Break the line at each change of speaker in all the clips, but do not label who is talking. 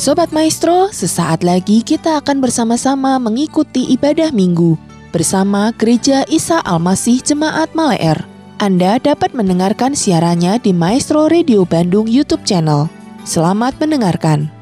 Sobat Maestro, sesaat lagi kita akan bersama-sama mengikuti ibadah minggu bersama Gereja Isa Almasih Jemaat Maleer. Anda dapat mendengarkan siarannya di Maestro Radio Bandung YouTube channel. Selamat mendengarkan.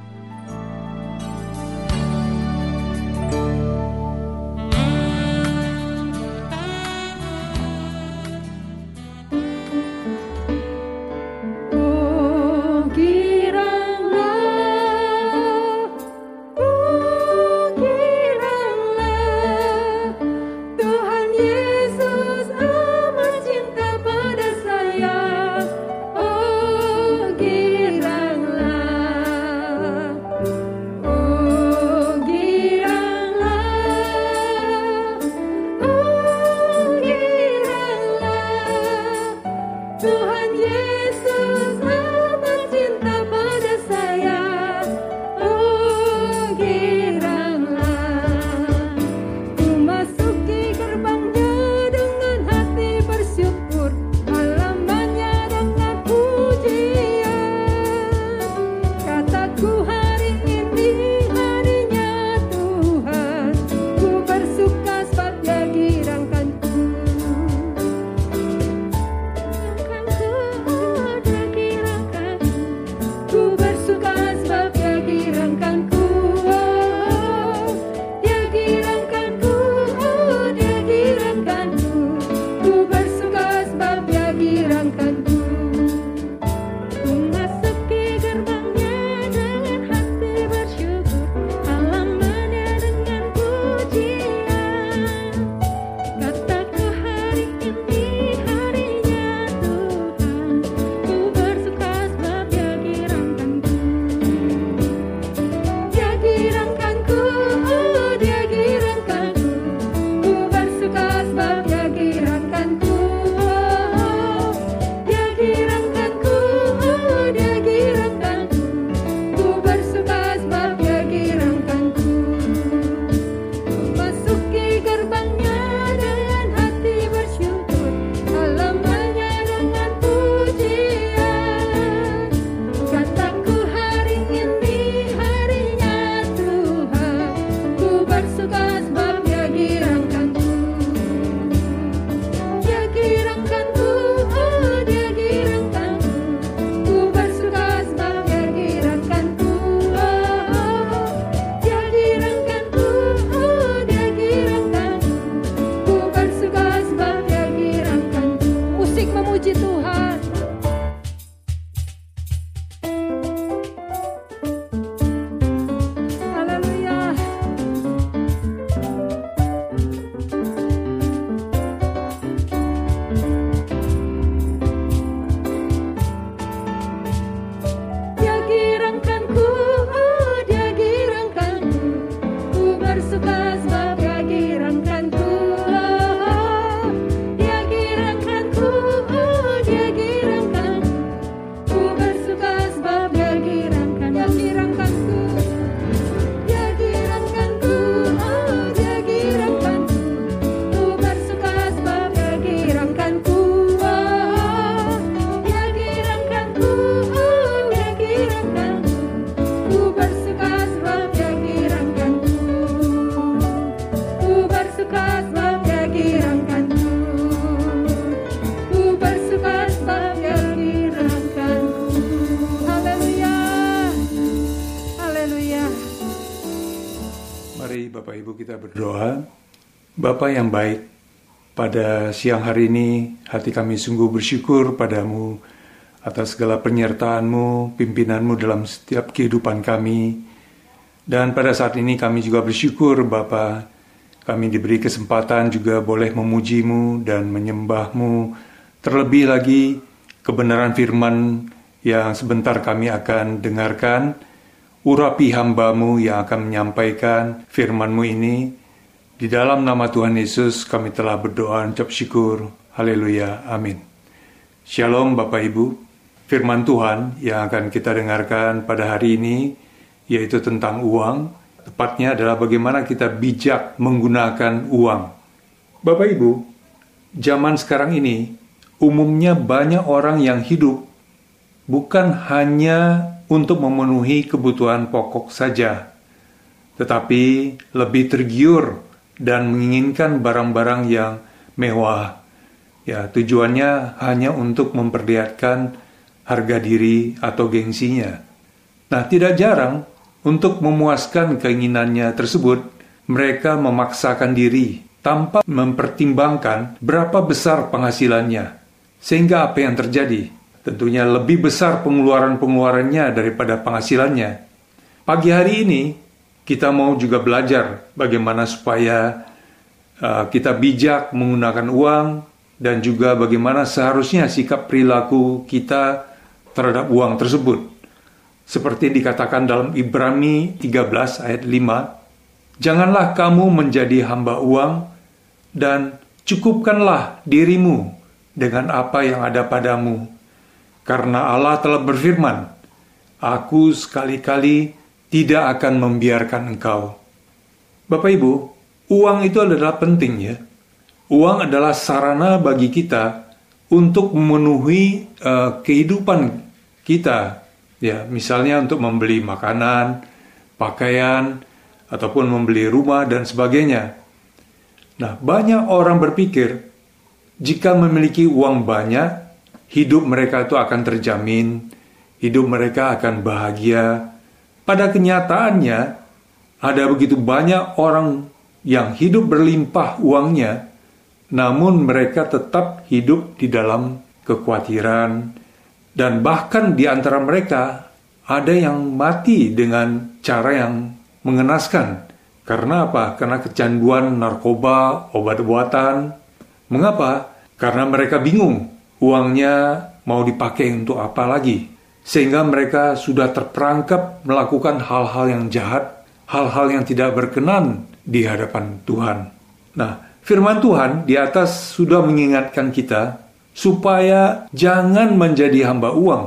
Bapa yang baik, pada siang hari ini hati kami sungguh bersyukur padamu atas segala penyertaanmu, pimpinanmu dalam setiap kehidupan kami. Dan pada saat ini kami juga bersyukur Bapa, kami diberi kesempatan juga boleh memujimu dan menyembahmu. Terlebih lagi kebenaran firman yang sebentar kami akan dengarkan, urapi hambamu yang akan menyampaikan firmanmu ini, di dalam nama Tuhan Yesus kami telah berdoa ucap syukur. Haleluya. Amin. Shalom Bapak Ibu. Firman Tuhan yang akan kita dengarkan pada hari ini yaitu tentang uang. Tepatnya adalah bagaimana kita bijak menggunakan uang. Bapak Ibu, zaman sekarang ini umumnya banyak orang yang hidup bukan hanya untuk memenuhi kebutuhan pokok saja, tetapi lebih tergiur dan menginginkan barang-barang yang mewah. Ya, tujuannya hanya untuk memperlihatkan harga diri atau gengsinya. Nah, tidak jarang untuk memuaskan keinginannya tersebut, mereka memaksakan diri tanpa mempertimbangkan berapa besar penghasilannya. Sehingga apa yang terjadi? Tentunya lebih besar pengeluaran-pengeluarannya daripada penghasilannya. Pagi hari ini kita mau juga belajar bagaimana supaya uh, kita bijak menggunakan uang dan juga bagaimana seharusnya sikap perilaku kita terhadap uang tersebut. Seperti dikatakan dalam Ibrani 13 ayat 5, Janganlah kamu menjadi hamba uang dan cukupkanlah dirimu dengan apa yang ada padamu. Karena Allah telah berfirman, Aku sekali-kali tidak akan membiarkan engkau. Bapak Ibu, uang itu adalah penting ya. Uang adalah sarana bagi kita untuk memenuhi uh, kehidupan kita. Ya, misalnya untuk membeli makanan, pakaian, ataupun membeli rumah dan sebagainya. Nah, banyak orang berpikir jika memiliki uang banyak, hidup mereka itu akan terjamin, hidup mereka akan bahagia. Pada kenyataannya, ada begitu banyak orang yang hidup berlimpah uangnya, namun mereka tetap hidup di dalam kekhawatiran, dan bahkan di antara mereka ada yang mati dengan cara yang mengenaskan. Karena apa? Karena kecanduan narkoba, obat-obatan, Mengapa? Karena mereka bingung uangnya mau dipakai untuk apa lagi. Sehingga mereka sudah terperangkap melakukan hal-hal yang jahat, hal-hal yang tidak berkenan di hadapan Tuhan. Nah, firman Tuhan di atas sudah mengingatkan kita supaya jangan menjadi hamba uang.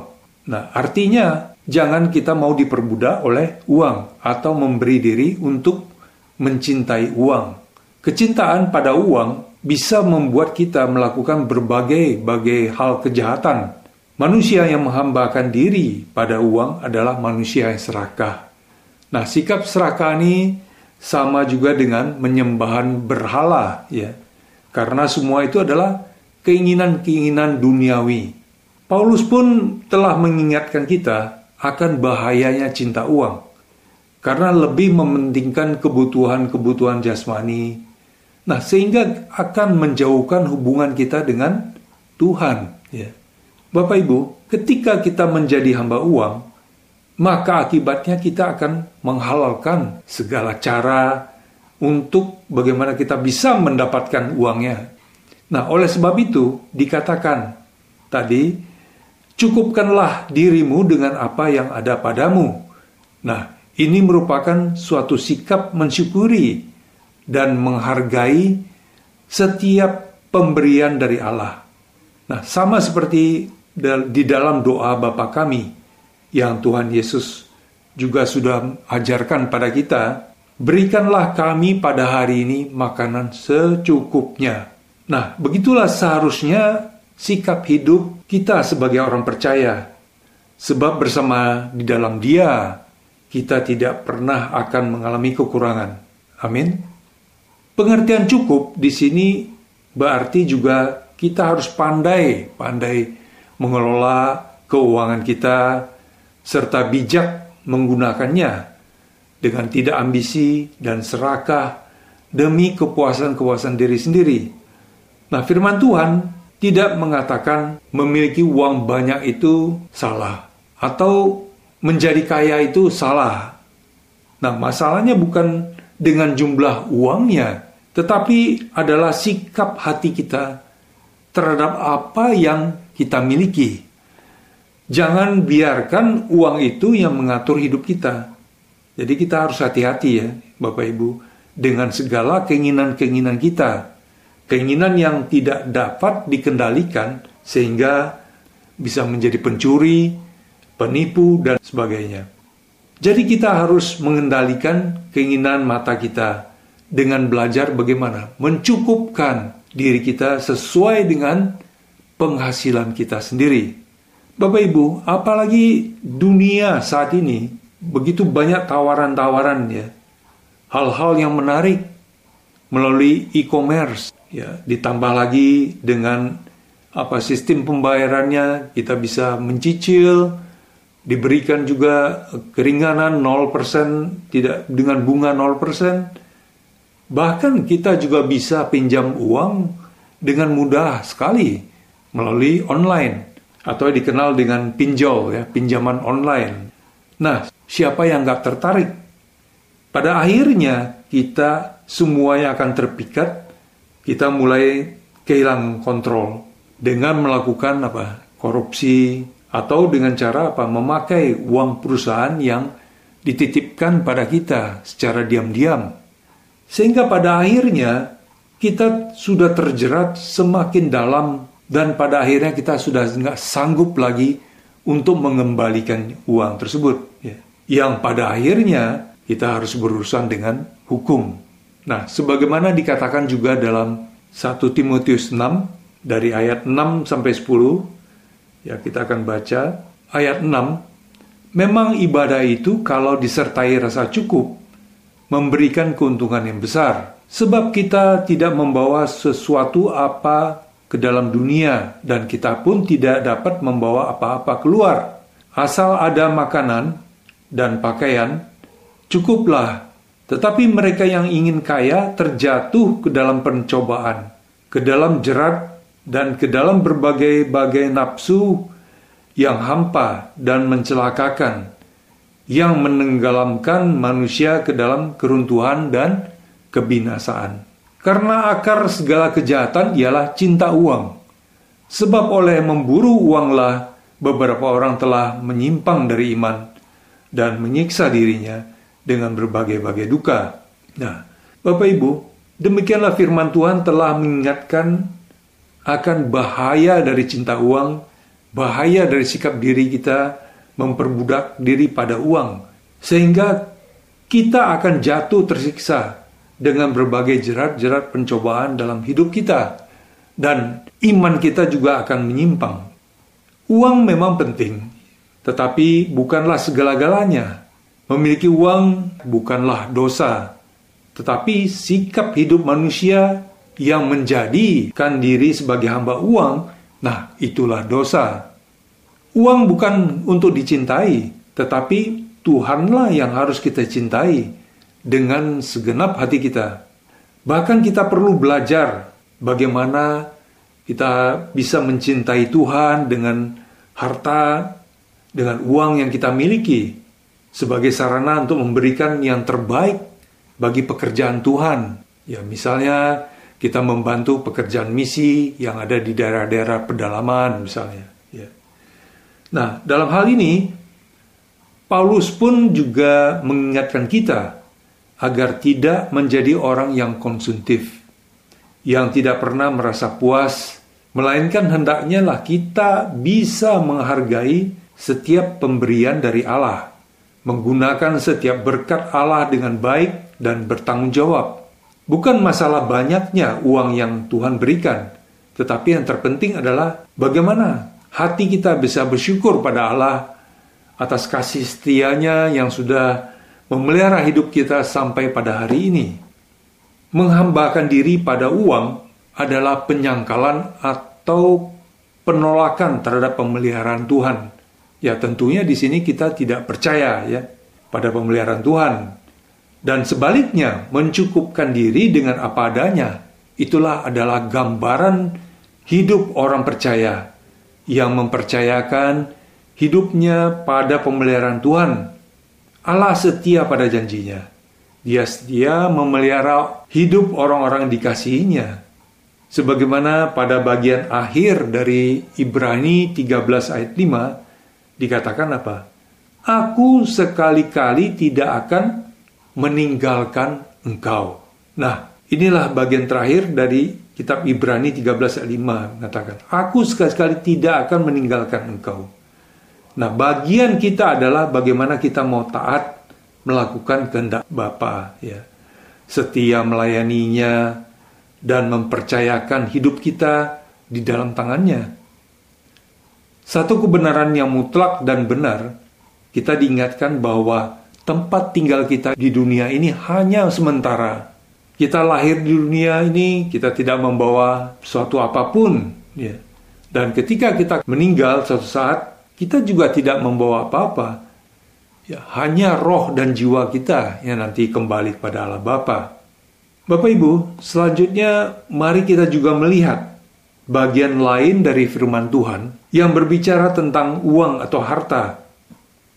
Nah, artinya jangan kita mau diperbudak oleh uang atau memberi diri untuk mencintai uang. Kecintaan pada uang bisa membuat kita melakukan berbagai-bagai hal kejahatan. Manusia yang menghambakan diri pada uang adalah manusia yang serakah. Nah, sikap serakah ini sama juga dengan menyembahan berhala, ya. Karena semua itu adalah keinginan-keinginan duniawi. Paulus pun telah mengingatkan kita akan bahayanya cinta uang. Karena lebih mementingkan kebutuhan-kebutuhan jasmani Nah, sehingga akan menjauhkan hubungan kita dengan Tuhan. Ya. Bapak Ibu, ketika kita menjadi hamba uang, maka akibatnya kita akan menghalalkan segala cara untuk bagaimana kita bisa mendapatkan uangnya. Nah, oleh sebab itu dikatakan tadi, cukupkanlah dirimu dengan apa yang ada padamu. Nah, ini merupakan suatu sikap mensyukuri dan menghargai setiap pemberian dari Allah. Nah, sama seperti di dalam doa Bapa kami yang Tuhan Yesus juga sudah ajarkan pada kita, berikanlah kami pada hari ini makanan secukupnya. Nah, begitulah seharusnya sikap hidup kita sebagai orang percaya. Sebab bersama di dalam Dia, kita tidak pernah akan mengalami kekurangan. Amin. Pengertian cukup di sini berarti juga kita harus pandai, pandai mengelola keuangan kita serta bijak menggunakannya dengan tidak ambisi dan serakah demi kepuasan-kepuasan diri sendiri. Nah, firman Tuhan tidak mengatakan memiliki uang banyak itu salah atau menjadi kaya itu salah. Nah, masalahnya bukan dengan jumlah uangnya, tetapi adalah sikap hati kita terhadap apa yang kita miliki. Jangan biarkan uang itu yang mengatur hidup kita. Jadi kita harus hati-hati ya, Bapak Ibu, dengan segala keinginan-keinginan kita. Keinginan yang tidak dapat dikendalikan sehingga bisa menjadi pencuri, penipu, dan sebagainya. Jadi kita harus mengendalikan keinginan mata kita dengan belajar bagaimana mencukupkan diri kita sesuai dengan penghasilan kita sendiri. Bapak Ibu, apalagi dunia saat ini begitu banyak tawaran-tawaran ya. Hal-hal yang menarik melalui e-commerce ya, ditambah lagi dengan apa sistem pembayarannya kita bisa mencicil diberikan juga keringanan 0% tidak dengan bunga 0% bahkan kita juga bisa pinjam uang dengan mudah sekali melalui online atau dikenal dengan pinjol ya pinjaman online. Nah siapa yang nggak tertarik? Pada akhirnya kita semuanya akan terpikat kita mulai kehilangan kontrol dengan melakukan apa? Korupsi atau dengan cara apa? Memakai uang perusahaan yang dititipkan pada kita secara diam-diam. Sehingga pada akhirnya kita sudah terjerat semakin dalam dan pada akhirnya kita sudah nggak sanggup lagi untuk mengembalikan uang tersebut ya. yang pada akhirnya kita harus berurusan dengan hukum. Nah sebagaimana dikatakan juga dalam 1 Timotius 6 dari ayat 6 sampai 10 Ya, kita akan baca ayat 6. Memang ibadah itu kalau disertai rasa cukup memberikan keuntungan yang besar. Sebab kita tidak membawa sesuatu apa ke dalam dunia dan kita pun tidak dapat membawa apa-apa keluar. Asal ada makanan dan pakaian, cukuplah. Tetapi mereka yang ingin kaya terjatuh ke dalam pencobaan, ke dalam jerat dan ke dalam berbagai-bagai nafsu yang hampa dan mencelakakan, yang menenggelamkan manusia ke dalam keruntuhan dan kebinasaan. Karena akar segala kejahatan ialah cinta uang. Sebab oleh memburu uanglah beberapa orang telah menyimpang dari iman dan menyiksa dirinya dengan berbagai-bagai duka. Nah, Bapak Ibu, demikianlah firman Tuhan telah mengingatkan akan bahaya dari cinta uang, bahaya dari sikap diri kita memperbudak diri pada uang, sehingga kita akan jatuh tersiksa dengan berbagai jerat-jerat pencobaan dalam hidup kita, dan iman kita juga akan menyimpang. Uang memang penting, tetapi bukanlah segala-galanya. Memiliki uang bukanlah dosa, tetapi sikap hidup manusia yang menjadikan diri sebagai hamba uang, nah itulah dosa. Uang bukan untuk dicintai, tetapi Tuhanlah yang harus kita cintai dengan segenap hati kita. Bahkan kita perlu belajar bagaimana kita bisa mencintai Tuhan dengan harta, dengan uang yang kita miliki sebagai sarana untuk memberikan yang terbaik bagi pekerjaan Tuhan. Ya, misalnya kita membantu pekerjaan misi yang ada di daerah-daerah pedalaman misalnya. Ya. Nah, dalam hal ini Paulus pun juga mengingatkan kita agar tidak menjadi orang yang konsumtif, yang tidak pernah merasa puas, melainkan hendaknya lah kita bisa menghargai setiap pemberian dari Allah, menggunakan setiap berkat Allah dengan baik dan bertanggung jawab Bukan masalah banyaknya uang yang Tuhan berikan, tetapi yang terpenting adalah bagaimana hati kita bisa bersyukur pada Allah atas kasih setianya yang sudah memelihara hidup kita sampai pada hari ini. Menghambakan diri pada uang adalah penyangkalan atau penolakan terhadap pemeliharaan Tuhan. Ya tentunya di sini kita tidak percaya ya pada pemeliharaan Tuhan dan sebaliknya mencukupkan diri dengan apa adanya. Itulah adalah gambaran hidup orang percaya yang mempercayakan hidupnya pada pemeliharaan Tuhan. Allah setia pada janjinya. Dia setia memelihara hidup orang-orang dikasihinya. Sebagaimana pada bagian akhir dari Ibrani 13 ayat 5 dikatakan apa? Aku sekali-kali tidak akan meninggalkan engkau. Nah, inilah bagian terakhir dari kitab Ibrani 13 ayat 5 mengatakan, Aku sekali-sekali tidak akan meninggalkan engkau. Nah, bagian kita adalah bagaimana kita mau taat melakukan kehendak Bapa ya. Setia melayaninya dan mempercayakan hidup kita di dalam tangannya. Satu kebenaran yang mutlak dan benar, kita diingatkan bahwa tempat tinggal kita di dunia ini hanya sementara. Kita lahir di dunia ini, kita tidak membawa suatu apa pun. Ya. Dan ketika kita meninggal suatu saat, kita juga tidak membawa apa-apa. Ya, hanya roh dan jiwa kita yang nanti kembali kepada Allah Bapa. Bapak Ibu, selanjutnya mari kita juga melihat bagian lain dari firman Tuhan yang berbicara tentang uang atau harta,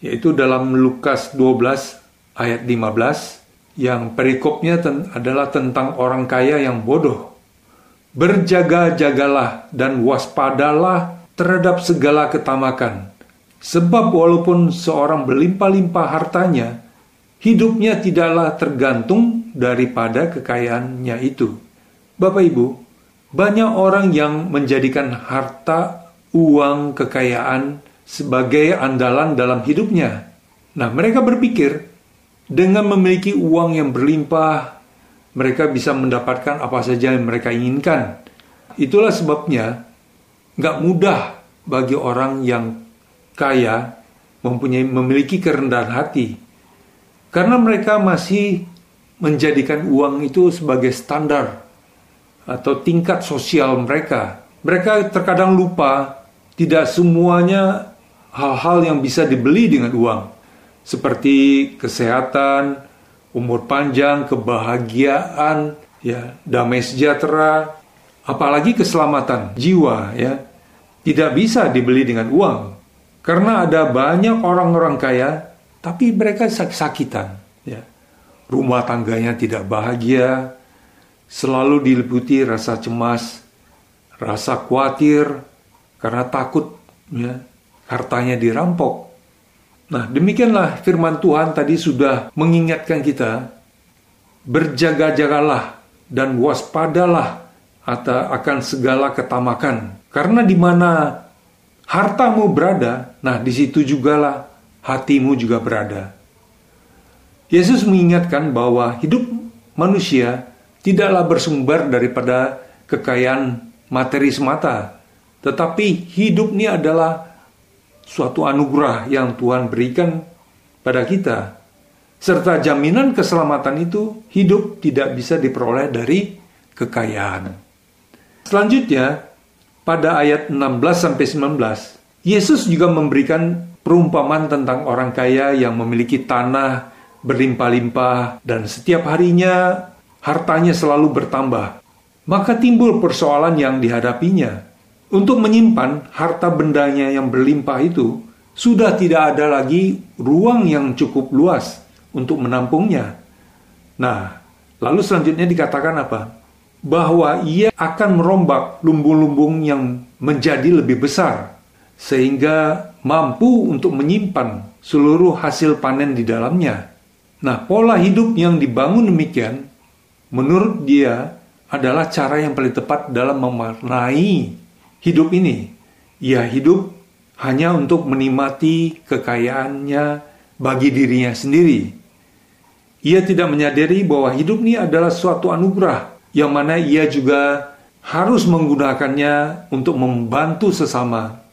yaitu dalam Lukas 12 ayat 15 yang perikopnya ten adalah tentang orang kaya yang bodoh. Berjaga-jagalah dan waspadalah terhadap segala ketamakan. Sebab walaupun seorang berlimpah-limpah hartanya, hidupnya tidaklah tergantung daripada kekayaannya itu. Bapak Ibu, banyak orang yang menjadikan harta, uang, kekayaan sebagai andalan dalam hidupnya. Nah, mereka berpikir dengan memiliki uang yang berlimpah, mereka bisa mendapatkan apa saja yang mereka inginkan. Itulah sebabnya nggak mudah bagi orang yang kaya mempunyai memiliki kerendahan hati, karena mereka masih menjadikan uang itu sebagai standar atau tingkat sosial mereka. Mereka terkadang lupa tidak semuanya hal-hal yang bisa dibeli dengan uang, seperti kesehatan, umur panjang, kebahagiaan, ya, damai sejahtera, apalagi keselamatan jiwa, ya, tidak bisa dibeli dengan uang. Karena ada banyak orang-orang kaya, tapi mereka sakit-sakitan, ya. Rumah tangganya tidak bahagia, selalu diliputi rasa cemas, rasa khawatir karena takut ya, hartanya dirampok. Nah, demikianlah firman Tuhan tadi sudah mengingatkan kita berjaga-jagalah dan waspadalah atau akan segala ketamakan. Karena di mana hartamu berada, nah di situ jugalah hatimu juga berada. Yesus mengingatkan bahwa hidup manusia tidaklah bersumber daripada kekayaan materi semata, tetapi hidup ini adalah suatu anugerah yang Tuhan berikan pada kita. Serta jaminan keselamatan itu hidup tidak bisa diperoleh dari kekayaan. Selanjutnya, pada ayat 16 sampai 19, Yesus juga memberikan perumpamaan tentang orang kaya yang memiliki tanah berlimpah-limpah dan setiap harinya hartanya selalu bertambah. Maka timbul persoalan yang dihadapinya. Untuk menyimpan harta bendanya yang berlimpah itu, sudah tidak ada lagi ruang yang cukup luas untuk menampungnya. Nah, lalu selanjutnya dikatakan apa? Bahwa ia akan merombak lumbung-lumbung yang menjadi lebih besar, sehingga mampu untuk menyimpan seluruh hasil panen di dalamnya. Nah, pola hidup yang dibangun demikian menurut dia adalah cara yang paling tepat dalam memaknai hidup ini. Ia hidup hanya untuk menikmati kekayaannya bagi dirinya sendiri. Ia tidak menyadari bahwa hidup ini adalah suatu anugerah yang mana ia juga harus menggunakannya untuk membantu sesama.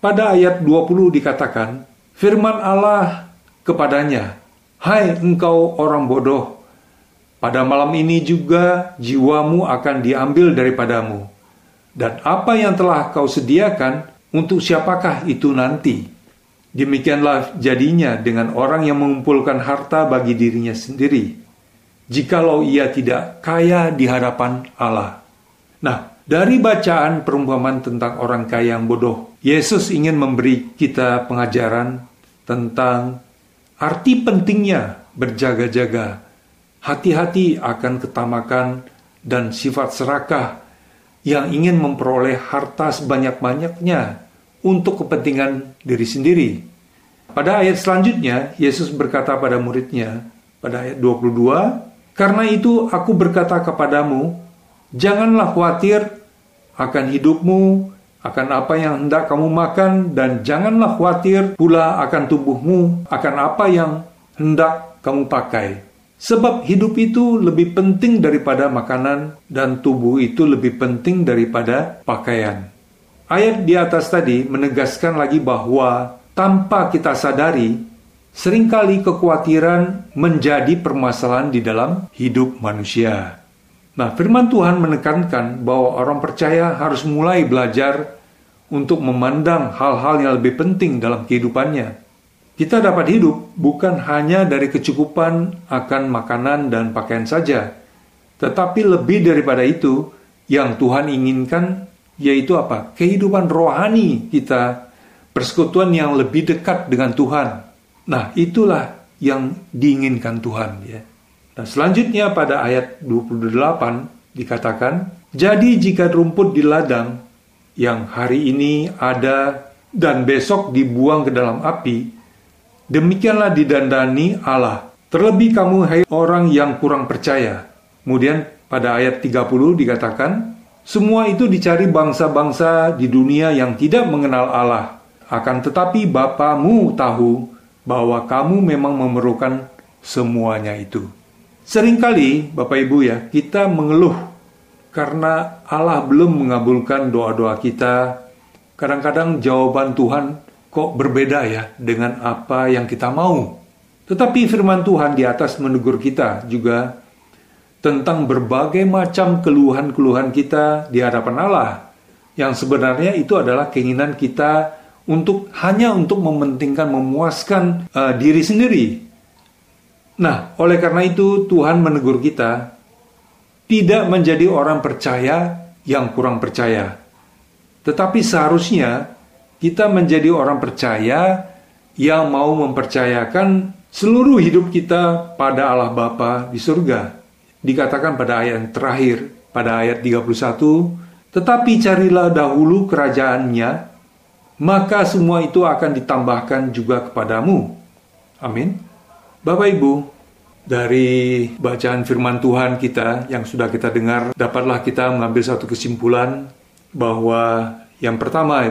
Pada ayat 20 dikatakan, firman Allah kepadanya, Hai engkau orang bodoh, pada malam ini juga jiwamu akan diambil daripadamu. Dan apa yang telah kau sediakan, untuk siapakah itu nanti? Demikianlah jadinya dengan orang yang mengumpulkan harta bagi dirinya sendiri, jikalau ia tidak kaya di hadapan Allah. Nah, dari bacaan perumpamaan tentang orang kaya yang bodoh, Yesus ingin memberi kita pengajaran tentang arti pentingnya berjaga-jaga hati-hati akan ketamakan dan sifat serakah yang ingin memperoleh harta sebanyak-banyaknya untuk kepentingan diri sendiri. Pada ayat selanjutnya, Yesus berkata pada muridnya, pada ayat 22, Karena itu aku berkata kepadamu, janganlah khawatir akan hidupmu, akan apa yang hendak kamu makan, dan janganlah khawatir pula akan tubuhmu, akan apa yang hendak kamu pakai. Sebab hidup itu lebih penting daripada makanan dan tubuh itu lebih penting daripada pakaian. ayat di atas tadi menegaskan lagi bahwa tanpa kita sadari, sering kali kekhawatiran menjadi permasalahan di dalam hidup manusia. Nah, firman Tuhan menekankan bahwa orang percaya harus mulai belajar untuk memandang hal-hal yang lebih penting dalam kehidupannya. Kita dapat hidup bukan hanya dari kecukupan akan makanan dan pakaian saja, tetapi lebih daripada itu, yang Tuhan inginkan yaitu apa? Kehidupan rohani kita, persekutuan yang lebih dekat dengan Tuhan. Nah, itulah yang diinginkan Tuhan ya. Nah, selanjutnya pada ayat 28 dikatakan, "Jadi jika rumput di ladang yang hari ini ada dan besok dibuang ke dalam api, demikianlah didandani Allah. Terlebih kamu hai orang yang kurang percaya." Kemudian pada ayat 30 dikatakan, "Semua itu dicari bangsa-bangsa di dunia yang tidak mengenal Allah, akan tetapi Bapamu tahu bahwa kamu memang memerlukan semuanya itu." Seringkali, Bapak Ibu ya, kita mengeluh karena Allah belum mengabulkan doa-doa kita. Kadang-kadang jawaban Tuhan kok berbeda ya dengan apa yang kita mau. Tetapi firman Tuhan di atas menegur kita juga tentang berbagai macam keluhan-keluhan kita di hadapan Allah. Yang sebenarnya itu adalah keinginan kita untuk hanya untuk mementingkan memuaskan uh, diri sendiri Nah, oleh karena itu Tuhan menegur kita tidak menjadi orang percaya yang kurang percaya. Tetapi seharusnya kita menjadi orang percaya yang mau mempercayakan seluruh hidup kita pada Allah Bapa di surga. Dikatakan pada ayat yang terakhir, pada ayat 31, tetapi carilah dahulu kerajaannya, maka semua itu akan ditambahkan juga kepadamu. Amin. Bapak Ibu, dari bacaan firman Tuhan kita yang sudah kita dengar, dapatlah kita mengambil satu kesimpulan bahwa yang pertama,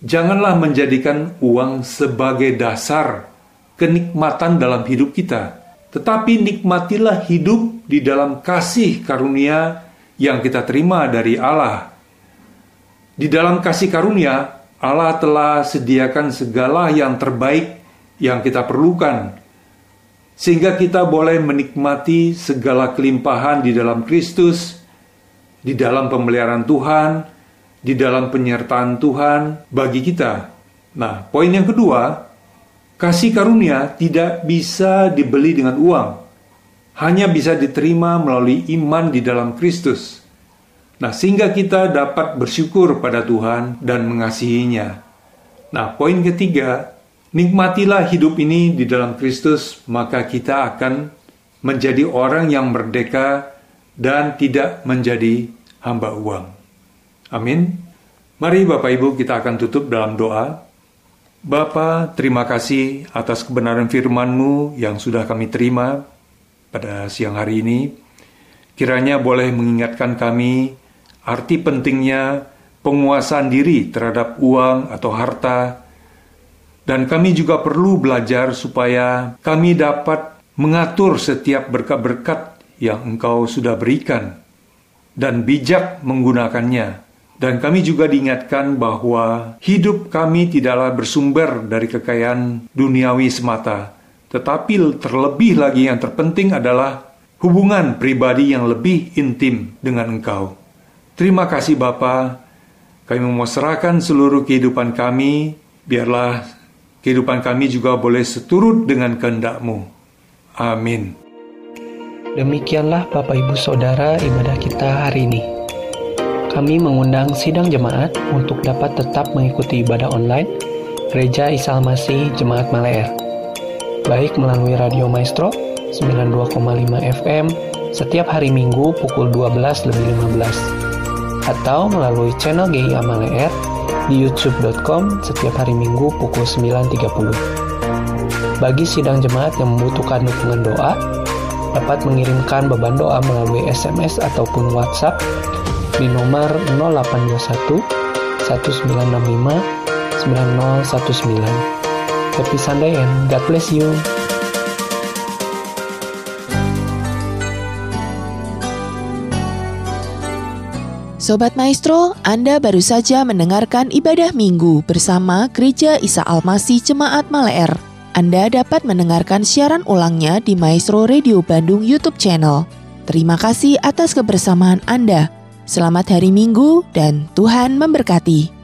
janganlah menjadikan uang sebagai dasar kenikmatan dalam hidup kita, tetapi nikmatilah hidup di dalam kasih karunia yang kita terima dari Allah. Di dalam kasih karunia, Allah telah sediakan segala yang terbaik yang kita perlukan sehingga kita boleh menikmati segala kelimpahan di dalam Kristus, di dalam pemeliharaan Tuhan, di dalam penyertaan Tuhan bagi kita. Nah, poin yang kedua, kasih karunia tidak bisa dibeli dengan uang, hanya bisa diterima melalui iman di dalam Kristus. Nah, sehingga kita dapat bersyukur pada Tuhan dan mengasihinya. Nah, poin ketiga, Nikmatilah hidup ini di dalam Kristus, maka kita akan menjadi orang yang merdeka dan tidak menjadi hamba uang. Amin. Mari Bapak Ibu kita akan tutup dalam doa. Bapa, terima kasih atas kebenaran firman-Mu yang sudah kami terima pada siang hari ini. Kiranya boleh mengingatkan kami arti pentingnya penguasaan diri terhadap uang atau harta dan kami juga perlu belajar supaya kami dapat mengatur setiap berkat-berkat yang Engkau sudah berikan dan bijak menggunakannya. Dan kami juga diingatkan bahwa hidup kami tidaklah bersumber dari kekayaan duniawi semata, tetapi terlebih lagi yang terpenting adalah hubungan pribadi yang lebih intim dengan Engkau. Terima kasih Bapa. Kami memasrahkan seluruh kehidupan kami, biarlah kehidupan kami juga boleh seturut dengan kehendak-Mu. Amin.
Demikianlah Bapak Ibu Saudara ibadah kita hari ini. Kami mengundang sidang jemaat untuk dapat tetap mengikuti ibadah online Gereja Isa Masih Jemaat Maleer. Baik melalui Radio Maestro 92,5 FM setiap hari Minggu pukul 12 lebih 15 atau melalui channel GIA Maleer di youtube.com setiap hari Minggu pukul 9.30. Bagi sidang jemaat yang membutuhkan dukungan doa, dapat mengirimkan beban doa melalui SMS ataupun WhatsApp di nomor 0821 1965 9019. Happy Sunday and God bless you. Sobat Maestro, Anda baru saja mendengarkan ibadah minggu bersama Gereja Isa Almasih Jemaat Maleer. Anda dapat mendengarkan siaran ulangnya di Maestro Radio Bandung YouTube channel. Terima kasih atas kebersamaan Anda. Selamat hari Minggu dan Tuhan memberkati.